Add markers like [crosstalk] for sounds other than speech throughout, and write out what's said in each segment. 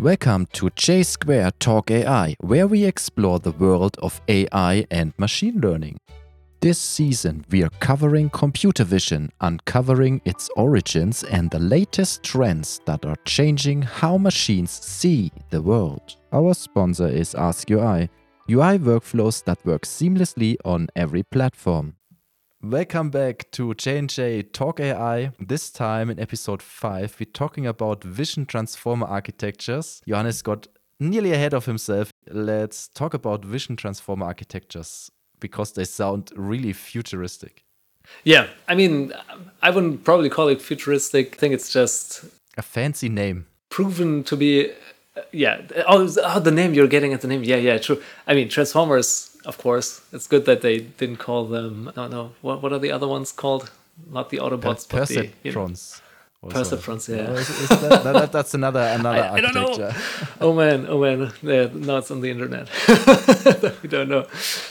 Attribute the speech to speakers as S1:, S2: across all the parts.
S1: Welcome to J Square Talk AI, where we explore the world of AI and machine learning. This season, we are covering computer vision, uncovering its origins and the latest trends that are changing how machines see the world. Our sponsor is Ask UI, UI workflows that work seamlessly on every platform. Welcome back to J&J Talk AI. This time in episode 5, we're talking about vision transformer architectures. Johannes got nearly ahead of himself. Let's talk about vision transformer architectures because they sound really futuristic.
S2: Yeah, I mean, I wouldn't probably call it futuristic. I think it's just
S1: a fancy name.
S2: Proven to be, Uh, yeah. Oh, oh, the name you're getting at the name. Yeah, yeah, true. I mean, Transformers, of course. It's good that they didn't call them. No, no. What what are the other ones called? Not the Autobots,
S1: per-
S2: but the
S1: you know,
S2: Perseverance, yeah.
S1: No, is, is that, that, that's another [laughs] another
S2: I, I don't know. [laughs] oh man, oh man. Yeah, now it's on the internet. [laughs] we don't know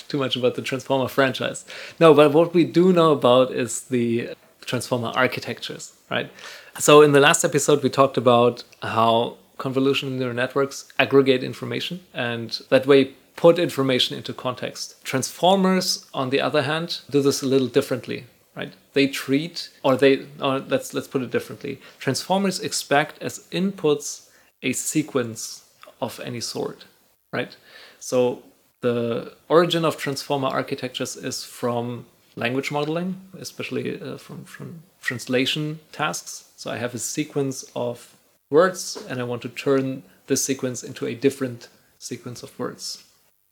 S2: too much about the Transformer franchise. No, but what we do know about is the Transformer architectures, right? So in the last episode, we talked about how convolutional neural networks aggregate information and that way put information into context. Transformers, on the other hand, do this a little differently right? They treat, or they, or let's let's put it differently. Transformers expect as inputs a sequence of any sort, right? So the origin of transformer architectures is from language modeling, especially uh, from from translation tasks. So I have a sequence of words, and I want to turn this sequence into a different sequence of words,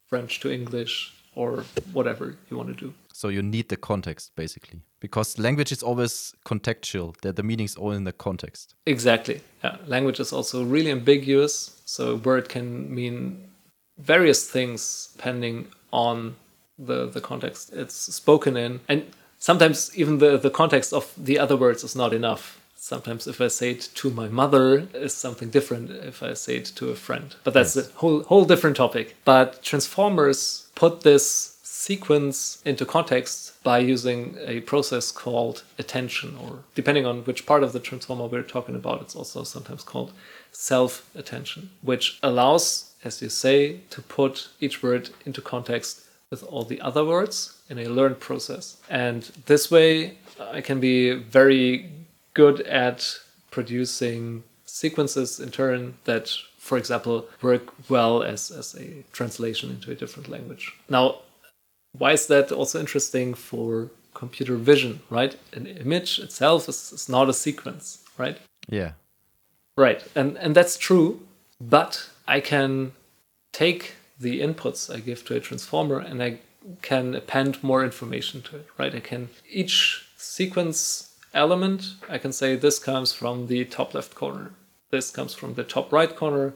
S2: French to English, or whatever you want to do.
S1: So you need the context basically, because language is always contextual. That the meaning is all in the context.
S2: Exactly. Yeah. Language is also really ambiguous. So a word can mean various things depending on the the context it's spoken in, and sometimes even the the context of the other words is not enough. Sometimes if I say it to my mother is something different if I say it to a friend. But that's yes. a whole whole different topic. But transformers put this sequence into context by using a process called attention, or depending on which part of the transformer we're talking about, it's also sometimes called self attention, which allows, as you say, to put each word into context with all the other words in a learned process. And this way, I can be very good at producing sequences in turn that for example, work well as, as a translation into a different language. Now, why is that also interesting for computer vision, right? An image itself is, is not a sequence, right?
S1: Yeah.
S2: Right. And and that's true, but I can take the inputs I give to a transformer and I can append more information to it, right? I can each sequence element, I can say this comes from the top left corner. This comes from the top right corner,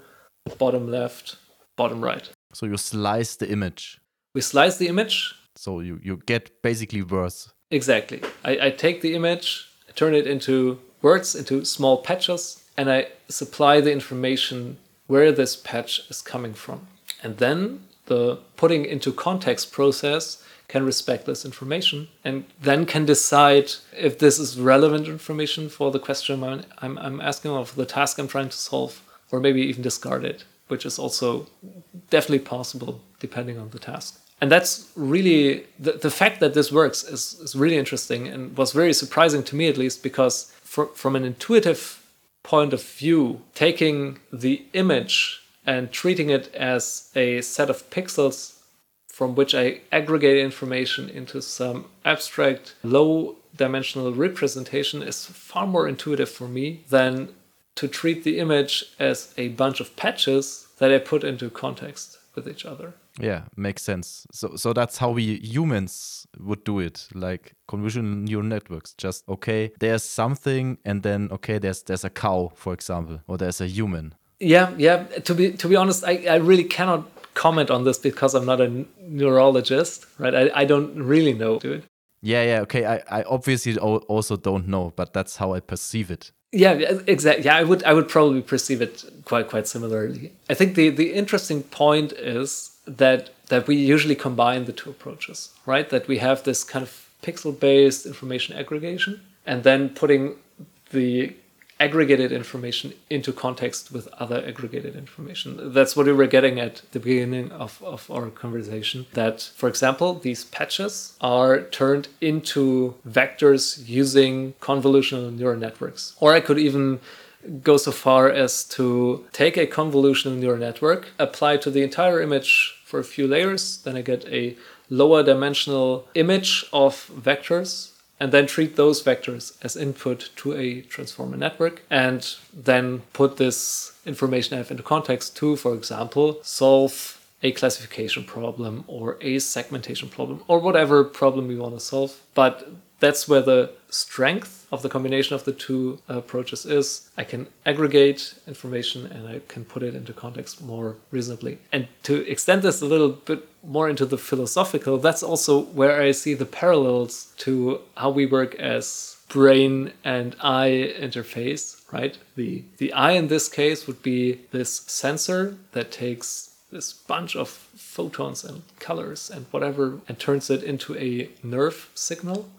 S2: bottom left, bottom right.
S1: So you slice the image
S2: we slice the image.
S1: So you, you get basically words.
S2: Exactly. I, I take the image, I turn it into words, into small patches, and I supply the information where this patch is coming from. And then the putting into context process can respect this information and then can decide if this is relevant information for the question I'm, I'm, asking or for the task I'm trying to solve, or maybe even discard it, which is also definitely possible depending on the task. And that's really the, the fact that this works is, is really interesting and was very surprising to me at least because for, from an intuitive point of view taking the image and treating it as a set of pixels from which i aggregate information into some abstract low dimensional representation is far more intuitive for me than to treat the image as a bunch of patches that i put into context with each other
S1: yeah, makes sense. So so that's how we humans would do it, like convolutional neural networks. Just okay, there's something, and then okay, there's there's a cow, for example, or there's a human.
S2: Yeah, yeah. To be to be honest, I, I really cannot comment on this because I'm not a neurologist, right? I, I don't really know, dude.
S1: Yeah, yeah, okay. I, I obviously also don't know, but that's how I perceive it.
S2: Yeah, exactly. Yeah, I would I would probably perceive it quite quite similarly. I think the the interesting point is that that we usually combine the two approaches, right? That we have this kind of pixel-based information aggregation, and then putting the aggregated information into context with other aggregated information. That's what we were getting at the beginning of, of our conversation. That, for example, these patches are turned into vectors using convolutional neural networks. Or I could even go so far as to take a convolutional neural network, apply to the entire image for a few layers, then I get a lower dimensional image of vectors and then treat those vectors as input to a transformer network and then put this information into context to, for example, solve a classification problem or a segmentation problem or whatever problem we want to solve. But that's where the strength of the combination of the two uh, approaches is. I can aggregate information and I can put it into context more reasonably. And to extend this a little bit more into the philosophical, that's also where I see the parallels to how we work as brain and eye interface, right? The the eye in this case would be this sensor that takes this bunch of photons and colors and whatever and turns it into a nerve signal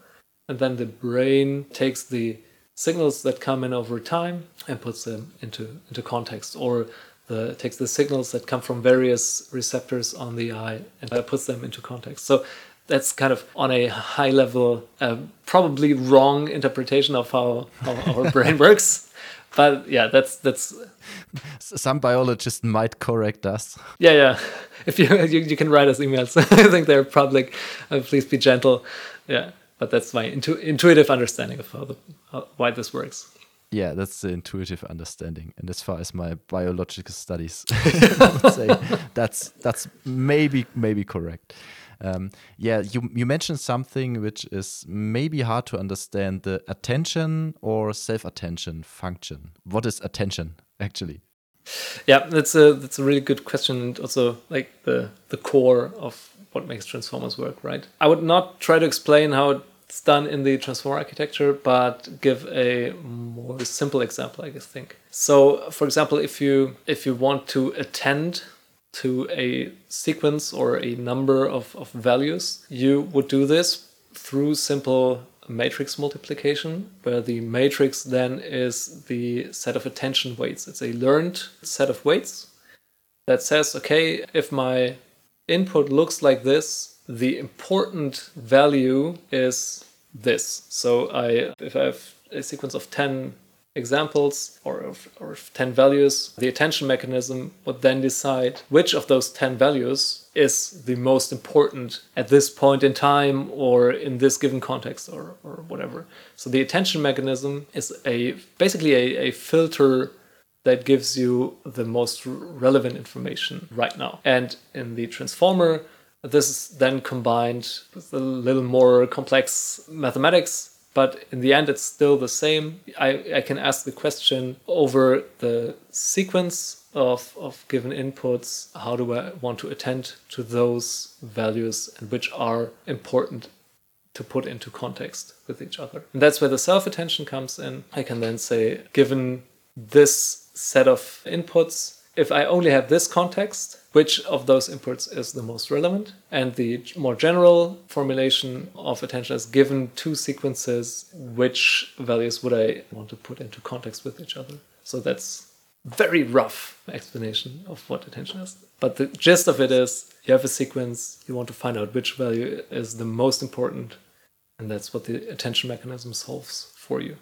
S2: and then the brain takes the signals that come in over time and puts them into into context or the takes the signals that come from various receptors on the eye and uh, puts them into context. So that's kind of on a high level uh, probably wrong interpretation of how, how our [laughs] brain works. But yeah that's that's
S1: some biologists might correct us. [laughs]
S2: Yeah yeah. If you [laughs] you, you can write us emails. I think they're public. Uh, please be gentle. Yeah but that's my intu intuitive understanding of how the how, why this works.
S1: Yeah, that's the intuitive understanding, and as far as my biological studies [laughs] [laughs] would say, that's that's maybe maybe correct. Um, yeah, you you mentioned something which is maybe hard to understand: the attention or self-attention function. What is attention actually?
S2: Yeah, that's a that's a really good question, and also like the the core of what makes transformers work, right? I would not try to explain how it's done in the transformer architecture, but give a more simple example, I guess. Think so. For example, if you if you want to attend to a sequence or a number of, of values, you would do this through simple matrix multiplication, where the matrix then is the set of attention weights. It's a learned set of weights that says, okay, if my input looks like this, the important value is this. So I, if I have a sequence of 10 examples or of, or 10 values, the attention mechanism would then decide which of those 10 values is the most important at this point in time or in this given context or, or whatever. So the attention mechanism is a basically a, a filter that gives you the most relevant information right now. And in the transformer, this is then combined with a little more complex mathematics, but in the end, it's still the same. I, I can ask the question over the sequence of, of given inputs how do I want to attend to those values and which are important to put into context with each other. And that's where the self attention comes in. I can then say, given this set of inputs, if I only have this context, which of those inputs is the most relevant? And the more general formulation of attention is given two sequences, which values would I want to put into context with each other? So that's very rough explanation of what attention is. But the gist of it is you have a sequence, you want to find out which value is the most important, and that's what the attention mechanism solves for you.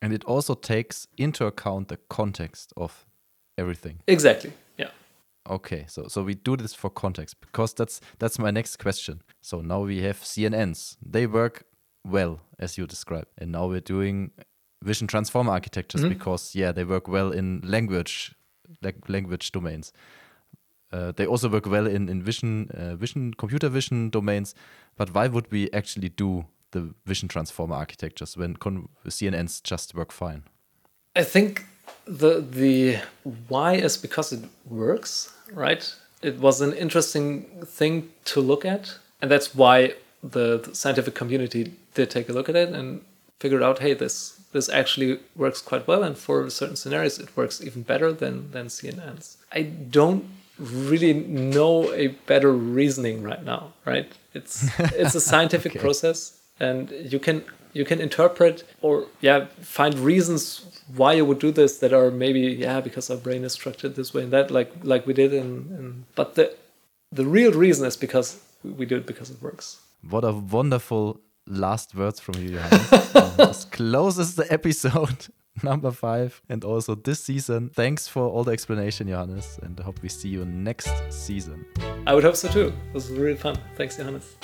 S1: And it also takes into account the context of everything.
S2: Exactly. Yeah.
S1: Okay, so so we do this for context because that's that's my next question. So now we have CNNs. They work well as you described, and now we're doing vision transformer architectures mm -hmm. because yeah, they work well in language like language domains. Uh, they also work well in in vision uh, vision computer vision domains. But why would we actually do the vision transformer architectures when CNNs just work fine?
S2: I think the the why is because it works, right? It was an interesting thing to look at, and that's why the, the scientific community did take a look at it and figured out, hey, this this actually works quite well, and for certain scenarios, it works even better than than CNNs. I don't really know a better reasoning right now, right? It's it's a [laughs] scientific okay. process, and you can you can interpret or yeah find reasons why you would do this that are maybe yeah because our brain is structured this way and that like like we did in, in but the the real reason is because we do it because it works.
S1: What a wonderful last words from you, Johannes. [laughs] um, this closes the episode [laughs] number five and also this season. Thanks for all the explanation, Johannes, and I hope we see you next season.
S2: I would hope so too. It was really fun. Thanks, Johannes.